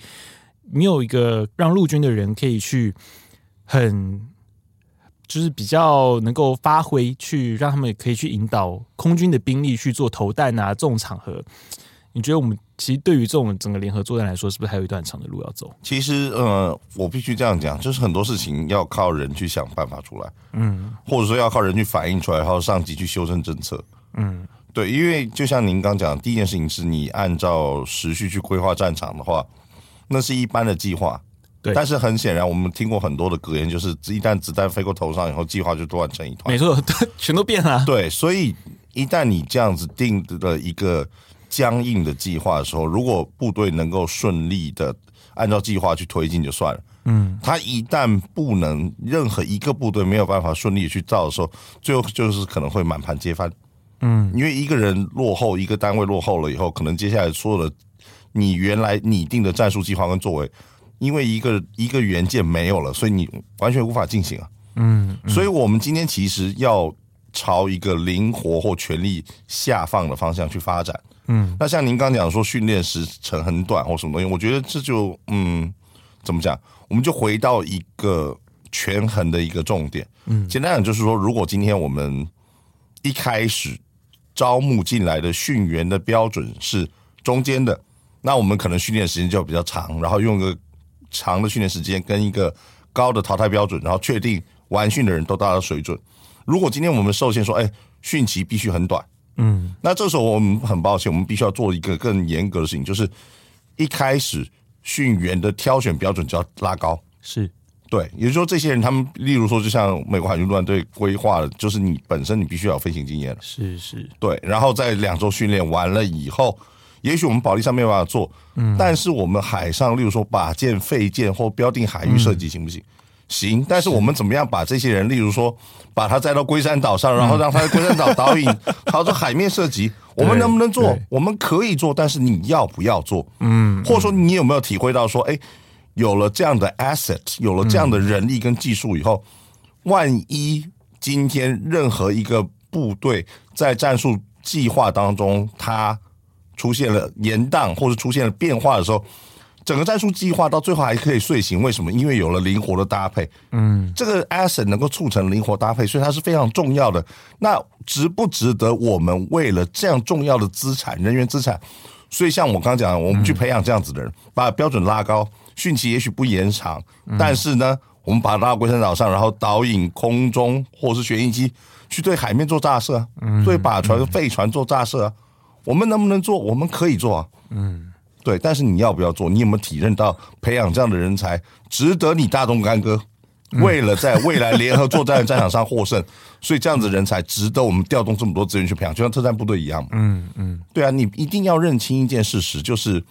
没有一个让陆军的人可以去很，就是比较能够发挥，去让他们可以去引导空军的兵力去做投弹啊这种场合。你觉得我们其实对于这种整个联合作战来说，是不是还有一段长的路要走？其实，呃，我必须这样讲，就是很多事情要靠人去想办法出来，嗯，或者说要靠人去反映出来，然后上级去修正政策，嗯，对，因为就像您刚讲，第一件事情是你按照时序去规划战场的话，那是一般的计划，对。但是很显然，我们听过很多的格言，就是一旦子弹飞过头上以后，计划就乱成一团。没错，[LAUGHS] 全都变了。对，所以一旦你这样子定的一个。僵硬的计划的时候，如果部队能够顺利的按照计划去推进就算了。嗯，他一旦不能，任何一个部队没有办法顺利去造的时候，最后就是可能会满盘皆翻。嗯，因为一个人落后，一个单位落后了以后，可能接下来所有的你原来拟定的战术计划跟作为，因为一个一个元件没有了，所以你完全无法进行啊。嗯，所以我们今天其实要朝一个灵活或权力下放的方向去发展。嗯，那像您刚讲说训练时程很短或什么东西，我觉得这就嗯，怎么讲？我们就回到一个权衡的一个重点。嗯，简单讲就是说，如果今天我们一开始招募进来的训员的标准是中间的，那我们可能训练时间就比较长，然后用个长的训练时间跟一个高的淘汰标准，然后确定完训的人都达到水准。如果今天我们受限说，哎，汛期必须很短。嗯，那这时候我们很抱歉，我们必须要做一个更严格的事情，就是一开始训员的挑选标准就要拉高。是，对，也就是说，这些人他们，例如说，就像美国海军陆战队规划的，就是你本身你必须要有飞行经验。是是，对，然后在两周训练完了以后，也许我们保利上没有办法做，嗯，但是我们海上，例如说靶舰、废舰或标定海域设计行不行？嗯行，但是我们怎么样把这些人，例如说，把他载到龟山岛上，然后让他在龟山岛导引，[LAUGHS] 朝着海面射击，我们能不能做？我们可以做，但是你要不要做？嗯，或者说你有没有体会到说，哎，有了这样的 asset，有了这样的人力跟技术以后，嗯、万一今天任何一个部队在战术计划当中，它出现了延宕或者出现了变化的时候，整个战术计划到最后还可以遂行。为什么？因为有了灵活的搭配。嗯，这个 asset 能够促成灵活搭配，所以它是非常重要的。那值不值得我们为了这样重要的资产、人员资产？所以像我刚刚讲，我们去培养这样子的人，把标准拉高，汛期也许不延长，但是呢，我们把它拉到龟山岛上，然后导引空中或是旋翼机去对海面做炸射，对靶船、废船做炸射，我们能不能做？我们可以做啊。嗯，对，但是你要不要做？你有没有体认到培养这样的人才值得你大动干戈？为了在未来联合作战的战场上获胜，[LAUGHS] 所以这样子人才值得我们调动这么多资源去培养，就像特战部队一样。嗯嗯，对啊，你一定要认清一件事实，就是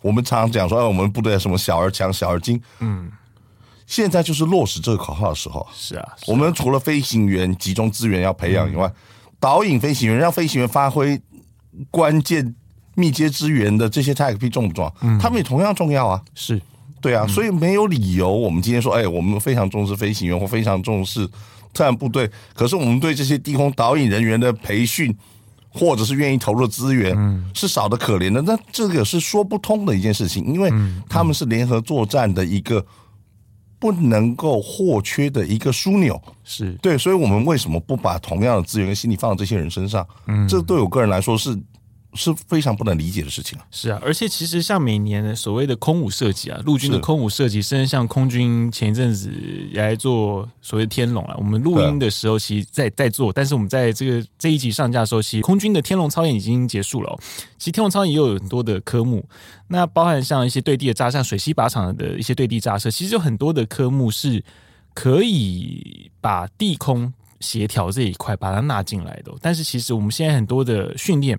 我们常常讲说，哎，我们部队什么小而强，小而精。嗯，现在就是落实这个口号的时候。是啊，我们除了飞行员集中资源要培养以外，导引飞行员，让飞行员发挥关键密接支援的这些 tag P 重不重要？嗯，他们也同样重要啊。是。对啊，所以没有理由。我们今天说，哎，我们非常重视飞行员或非常重视特战部队，可是我们对这些低空导引人员的培训，或者是愿意投入的资源，是少得可怜的。那这个是说不通的一件事情，因为他们是联合作战的一个不能够或缺的一个枢纽。是对，所以我们为什么不把同样的资源跟心力放到这些人身上？嗯，这对我个人来说是。是非常不能理解的事情啊！是啊，而且其实像每年的所谓的空武设计啊，陆军的空武设计，甚至像空军前一阵子也来做所谓的天龙啊。我们录音的时候，其实在在做，但是我们在这个这一集上架的时候，其实空军的天龙操演已经结束了哦。其实天龙操演也有很多的科目，那包含像一些对地的炸，像水西靶场的一些对地炸射，其实有很多的科目是可以把地空协调这一块把它纳进来的。但是其实我们现在很多的训练。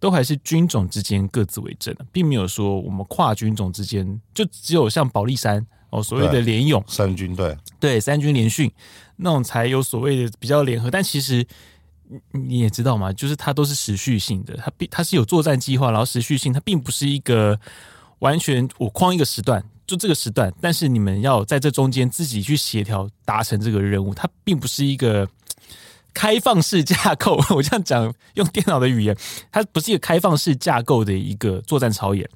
都还是军种之间各自为政的，并没有说我们跨军种之间就只有像保利山哦，所谓的联勇三军对对三军联训那种才有所谓的比较联合，但其实你也知道嘛，就是它都是持续性的，它并它是有作战计划，然后持续性，它并不是一个完全我框一个时段就这个时段，但是你们要在这中间自己去协调达成这个任务，它并不是一个。开放式架构，[LAUGHS] 我这样讲用电脑的语言，它不是一个开放式架构的一个作战操演，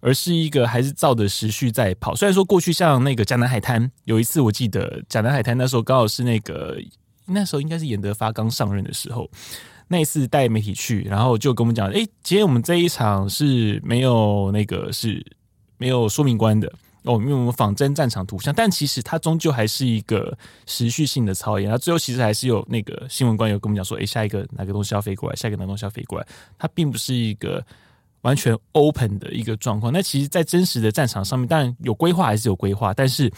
而是一个还是照着时序在跑。虽然说过去像那个甲南海滩，有一次我记得甲南海滩那时候刚好是那个那时候应该是严德发刚上任的时候，那一次带媒体去，然后就跟我们讲，哎，今天我们这一场是没有那个是没有说明官的。哦，因为我们仿真战场图像，但其实它终究还是一个持续性的操演。然后最后其实还是有那个新闻官有跟我们讲说，诶，下一个哪个东西要飞过来，下一个哪个东西要飞过来，它并不是一个完全 open 的一个状况。那其实，在真实的战场上面，当然有规划还是有规划，但是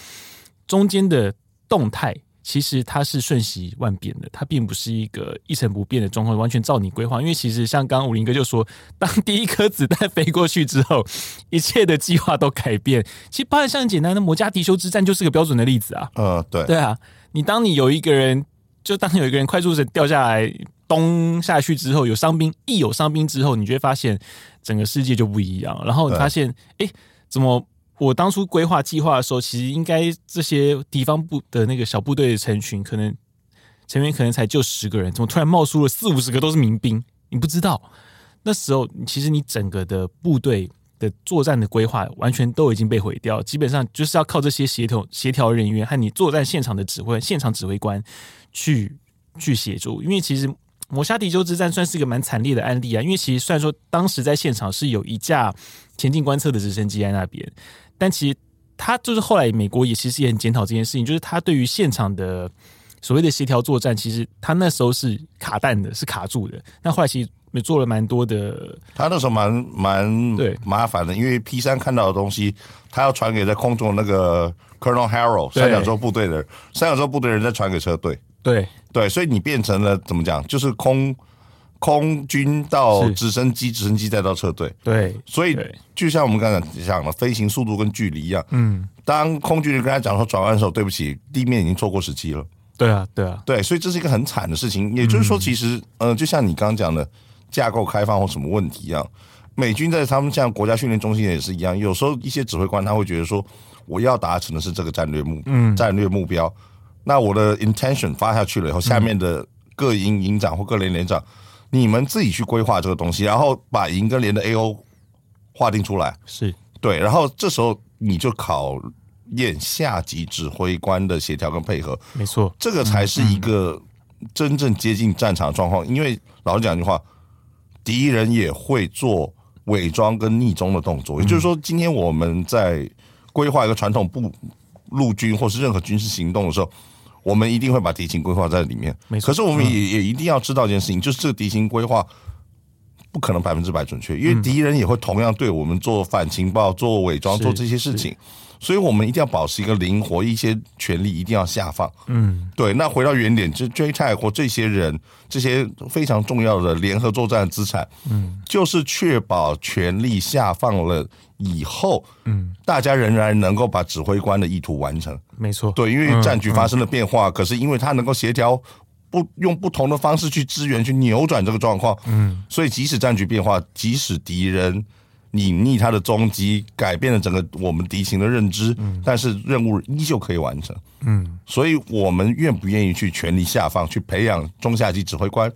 中间的动态。其实它是瞬息万变的，它并不是一个一成不变的状况，完全照你规划。因为其实像刚刚武林哥就说，当第一颗子弹飞过去之后，一切的计划都改变。[LAUGHS] 其实，包含像很简单的摩加迪修之战就是个标准的例子啊。呃，对，对啊，你当你有一个人，就当有一个人快速的掉下来，咚下去之后，有伤兵，一有伤兵之后，你就会发现整个世界就不一样。然后你发现，哎，怎么？我当初规划计划的时候，其实应该这些敌方部的那个小部队的成群，可能成员可能才就十个人，怎么突然冒出了四五十个都是民兵？你不知道，那时候其实你整个的部队的作战的规划完全都已经被毁掉，基本上就是要靠这些协调协调人员和你作战现场的指挥现场指挥官去去协助。因为其实摩沙迪丘之战算是一个蛮惨烈的案例啊，因为其实虽然说当时在现场是有一架前进观测的直升机在那边。但其实他就是后来美国也其实也很检讨这件事情，就是他对于现场的所谓的协调作战，其实他那时候是卡弹的，是卡住的。那后来其实也做了蛮多的，他那时候蛮蛮对麻烦的，因为 P 三看到的东西，他要传给在空中那个 Colonel Harrell 三角洲部队的人，三角洲部队的人再传给车队，对对，所以你变成了怎么讲，就是空。空军到直升机，直升机再到车队，对，所以就像我们刚才讲的，飞行速度跟距离一样。嗯，当空军跟他讲说转弯的时候，对不起，地面已经错过时机了。对啊，对啊，对，所以这是一个很惨的事情。也就是说，其实，嗯，就像你刚刚讲的架构开放或什么问题一样，美军在他们像国家训练中心也是一样。有时候一些指挥官他会觉得说，我要达成的是这个战略目，嗯，战略目标。那我的 intention 发下去了以后，下面的各营营长或各连连长，你们自己去规划这个东西，然后把营跟连的 AO 划定出来，是。对，然后这时候你就考验下级指挥官的协调跟配合，没错，这个才是一个真正接近战场状况。因为老实讲一句话，敌人也会做伪装跟逆中的动作，也就是说，今天我们在规划一个传统部陆军或是任何军事行动的时候。我们一定会把敌情规划在里面，没错。可是我们也也一定要知道一件事情，就是这个敌情规划不可能百分之百准确，因为敌人也会同样对我们做反情报、做伪装、做这些事情。所以我们一定要保持一个灵活，一些权力一定要下放。嗯，对。那回到原点，就 JTAG 或这些人，这些非常重要的联合作战的资产，嗯，就是确保权力下放了以后，嗯，大家仍然能够把指挥官的意图完成。没错，对，因为战局发生了变化，可是因为他能够协调，不用不同的方式去支援，去扭转这个状况。嗯，所以即使战局变化，即使敌人。隐匿他的踪迹，改变了整个我们敌情的认知，嗯，但是任务依旧可以完成。嗯，所以我们愿不愿意去全力下放，去培养中下级指挥官？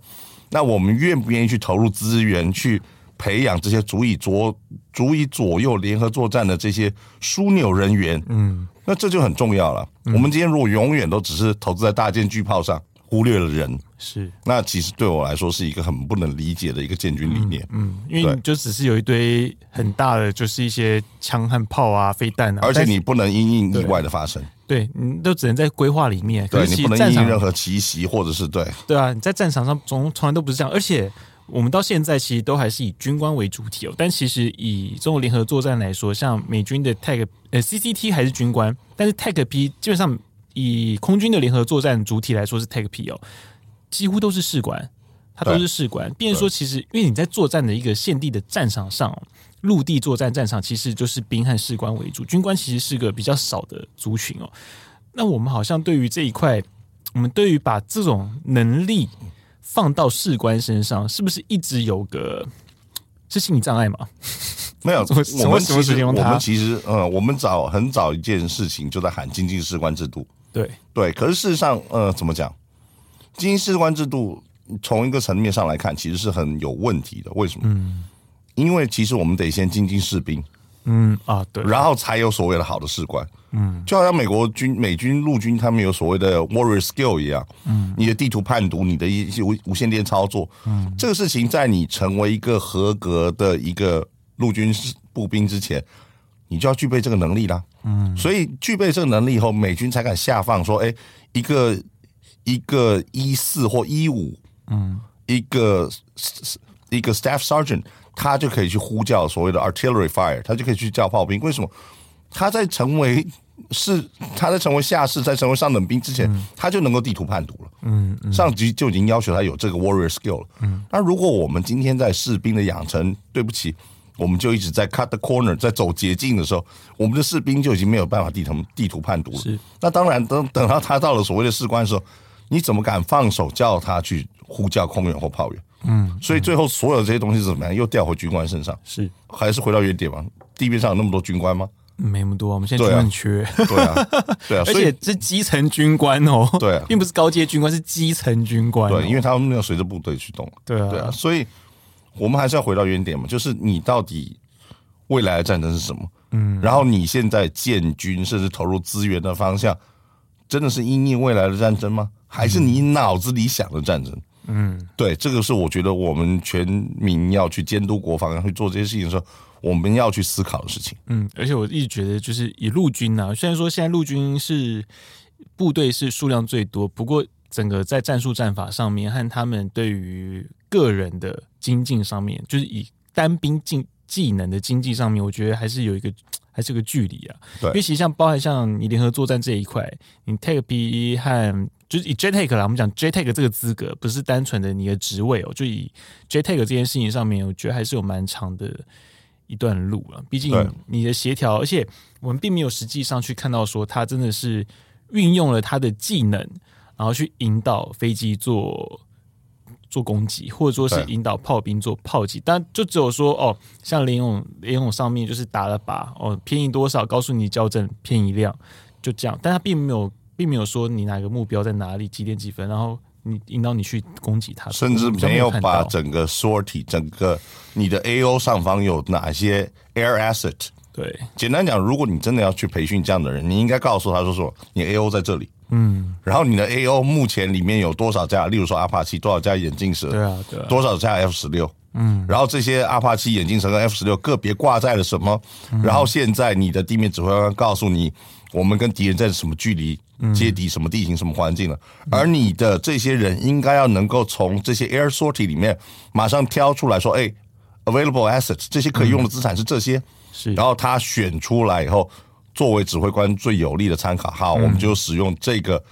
那我们愿不愿意去投入资源，去培养这些足以左足以左右联合作战的这些枢纽人员？嗯，那这就很重要了。嗯，我们今天如果永远都只是投资在大舰巨炮上，忽略了人。是，那其实对我来说是一个很不能理解的一个建军理念。嗯，嗯，因为你就只是有一堆很大的，就是一些枪和炮啊、飞弹啊，而且你不能因应意外的发生。对，你都只能在规划里面。对，你不能因应任何奇袭，或者是对。对啊，你在战场上从从来都不是这样。而且我们到现在其实都还是以军官为主体哦。但其实以中国联合作战来说，像美军的 TACP 呃 CCT 还是军官，但是 Tag P 基本上以空军的联合作战主体来说是 Take P 哦。几乎都是士官，他都是士官。变说，其实因为你在作战的一个现地的战场上，陆地作战战场其实就是兵和士官为主，军官其实是个比较少的族群哦。那我们好像对于这一块，我们对于把这种能力放到士官身上，是不是一直有个是心理障碍吗？没有，我们其实我们其实呃，我们早很早一件事情就在喊精进士官制度。对对，可是事实上呃，怎么讲？精英士官制度从一个层面上来看，其实是很有问题的。为什么？嗯，因为其实我们得先精进士兵，嗯啊，对，然后才有所谓的好的士官。嗯，就好像美国军、美军陆军他们有所谓的 warrior skill 一样。嗯，你的地图判读，你的一些无无线电操作，嗯，这个事情在你成为一个合格的一个陆军步兵之前，你就要具备这个能力啦。嗯，所以具备这个能力以后，美军才敢下放说，哎，一个。一个一四或一五，嗯，一个一个 staff sergeant，他就可以去呼叫所谓的 artillery fire，他就可以去叫炮兵。为什么？他在成为是他在成为下士，在成为上等兵之前，嗯、他就能够地图判读了。嗯，嗯，上级就已经要求他有这个 warrior skill 了。嗯，那如果我们今天在士兵的养成，对不起，我们就一直在 cut the corner，在走捷径的时候，我们的士兵就已经没有办法地图地图判读了。是，那当然等等到他到了所谓的士官的时候。你怎么敢放手叫他去呼叫空援或炮援？嗯，所以最后所有这些东西怎么样？又调回军官身上，是还是回到原点吗？地面上有那么多军官吗？没那么多，我们现在军官缺。对啊，对啊，[LAUGHS] 而且是基层军官哦，对啊，并不是高阶军官，是基层军官。对，因为他们要随着部队去动。对啊，对啊，所以我们还是要回到原点嘛，就是你到底未来的战争是什么？嗯，然后你现在建军甚至投入资源的方向，真的是因应未来的战争吗？还是你脑子里想的战争？嗯，对，这个是我觉得我们全民要去监督国防、要去做这些事情的时候，我们要去思考的事情。嗯，而且我一直觉得，就是以陆军啊，虽然说现在陆军是部队是数量最多，不过整个在战术战法上面和他们对于个人的精进上面，就是以单兵进技能的经济上面，我觉得还是有一个。还是个距离啊，对，因为其实像包含像你联合作战这一块，你 take P 和就是以 JTAC 来，我们讲 JTAC 这个资格不是单纯的你的职位哦，就以 JTAC 这件事情上面，我觉得还是有蛮长的一段路了。毕竟你的协调，而且我们并没有实际上去看到说他真的是运用了他的技能，然后去引导飞机做做攻击，或者说是引导炮兵做炮击，但就只有说哦，像联勇联勇上面就是打了靶哦，偏移多少，告诉你校正偏移量，就这样，但他并没有并没有说你哪个目标在哪里几点几分，然后你引导你去攻击他，甚至没有把整个 sortie 整个你的 AO 上方有哪些 air asset。对，简单讲，如果你真的要去培训这样的人，你应该告诉他说说你 AO 在这里。嗯，然后你的 A O 目前里面有多少架？例如说阿帕奇多少架眼镜蛇？对啊，对啊，多少架 F 十六？嗯，然后这些阿帕奇眼镜蛇跟 F 十六个别挂在了什么？嗯、然后现在你的地面指挥官告诉你，我们跟敌人在什么距离接敌，什么地形，什么环境了？嗯、而你的这些人应该要能够从这些 Air Sortie 里面马上挑出来说，哎，Available Assets 这些可以用的资产是这些，是、嗯，然后他选出来以后。作为指挥官最有力的参考，好，我们就使用这个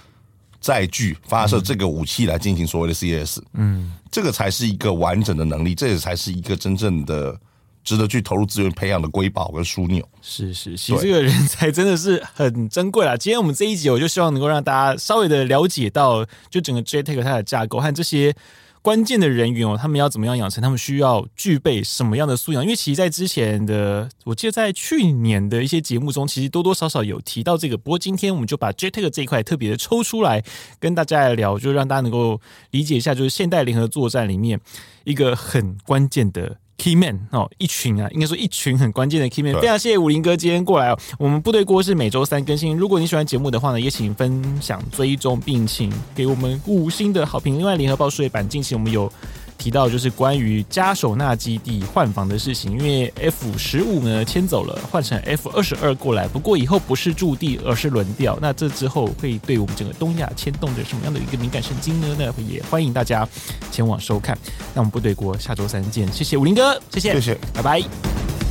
载具发射这个武器来进行所谓的 CS，嗯，这个才是一个完整的能力，这也才是一个真正的值得去投入资源培养的瑰宝跟枢纽。是是，其实这个人才真的是很珍贵啦。今天我们这一集，我就希望能够让大家稍微的了解到，就整个 JTAC 它的架构和这些。关键的人员哦，他们要怎么样养成？他们需要具备什么样的素养？因为其实，在之前的，我记得在去年的一些节目中，其实多多少少有提到这个。不过今天我们就把 JTAG 这一块特别的抽出来，跟大家来聊，就让大家能够理解一下，就是现代联合作战里面一个很关键的。Key man 哦，一群啊，应该说一群很关键的 Key man。非常谢谢武林哥今天过来哦。我们部队锅是每周三更新，如果你喜欢节目的话呢，也请分享、追踪，并请给我们五星的好评。另外，联合报数位版近期我们有。提到就是关于加手纳基地换防的事情，因为 F 十五呢迁走了，换成 F 二十二过来。不过以后不是驻地，而是轮调。那这之后会对我们整个东亚牵动着什么样的一个敏感神经呢？那也欢迎大家前往收看。那我们部队锅下周三见，谢谢武林哥，谢谢，谢谢，拜拜。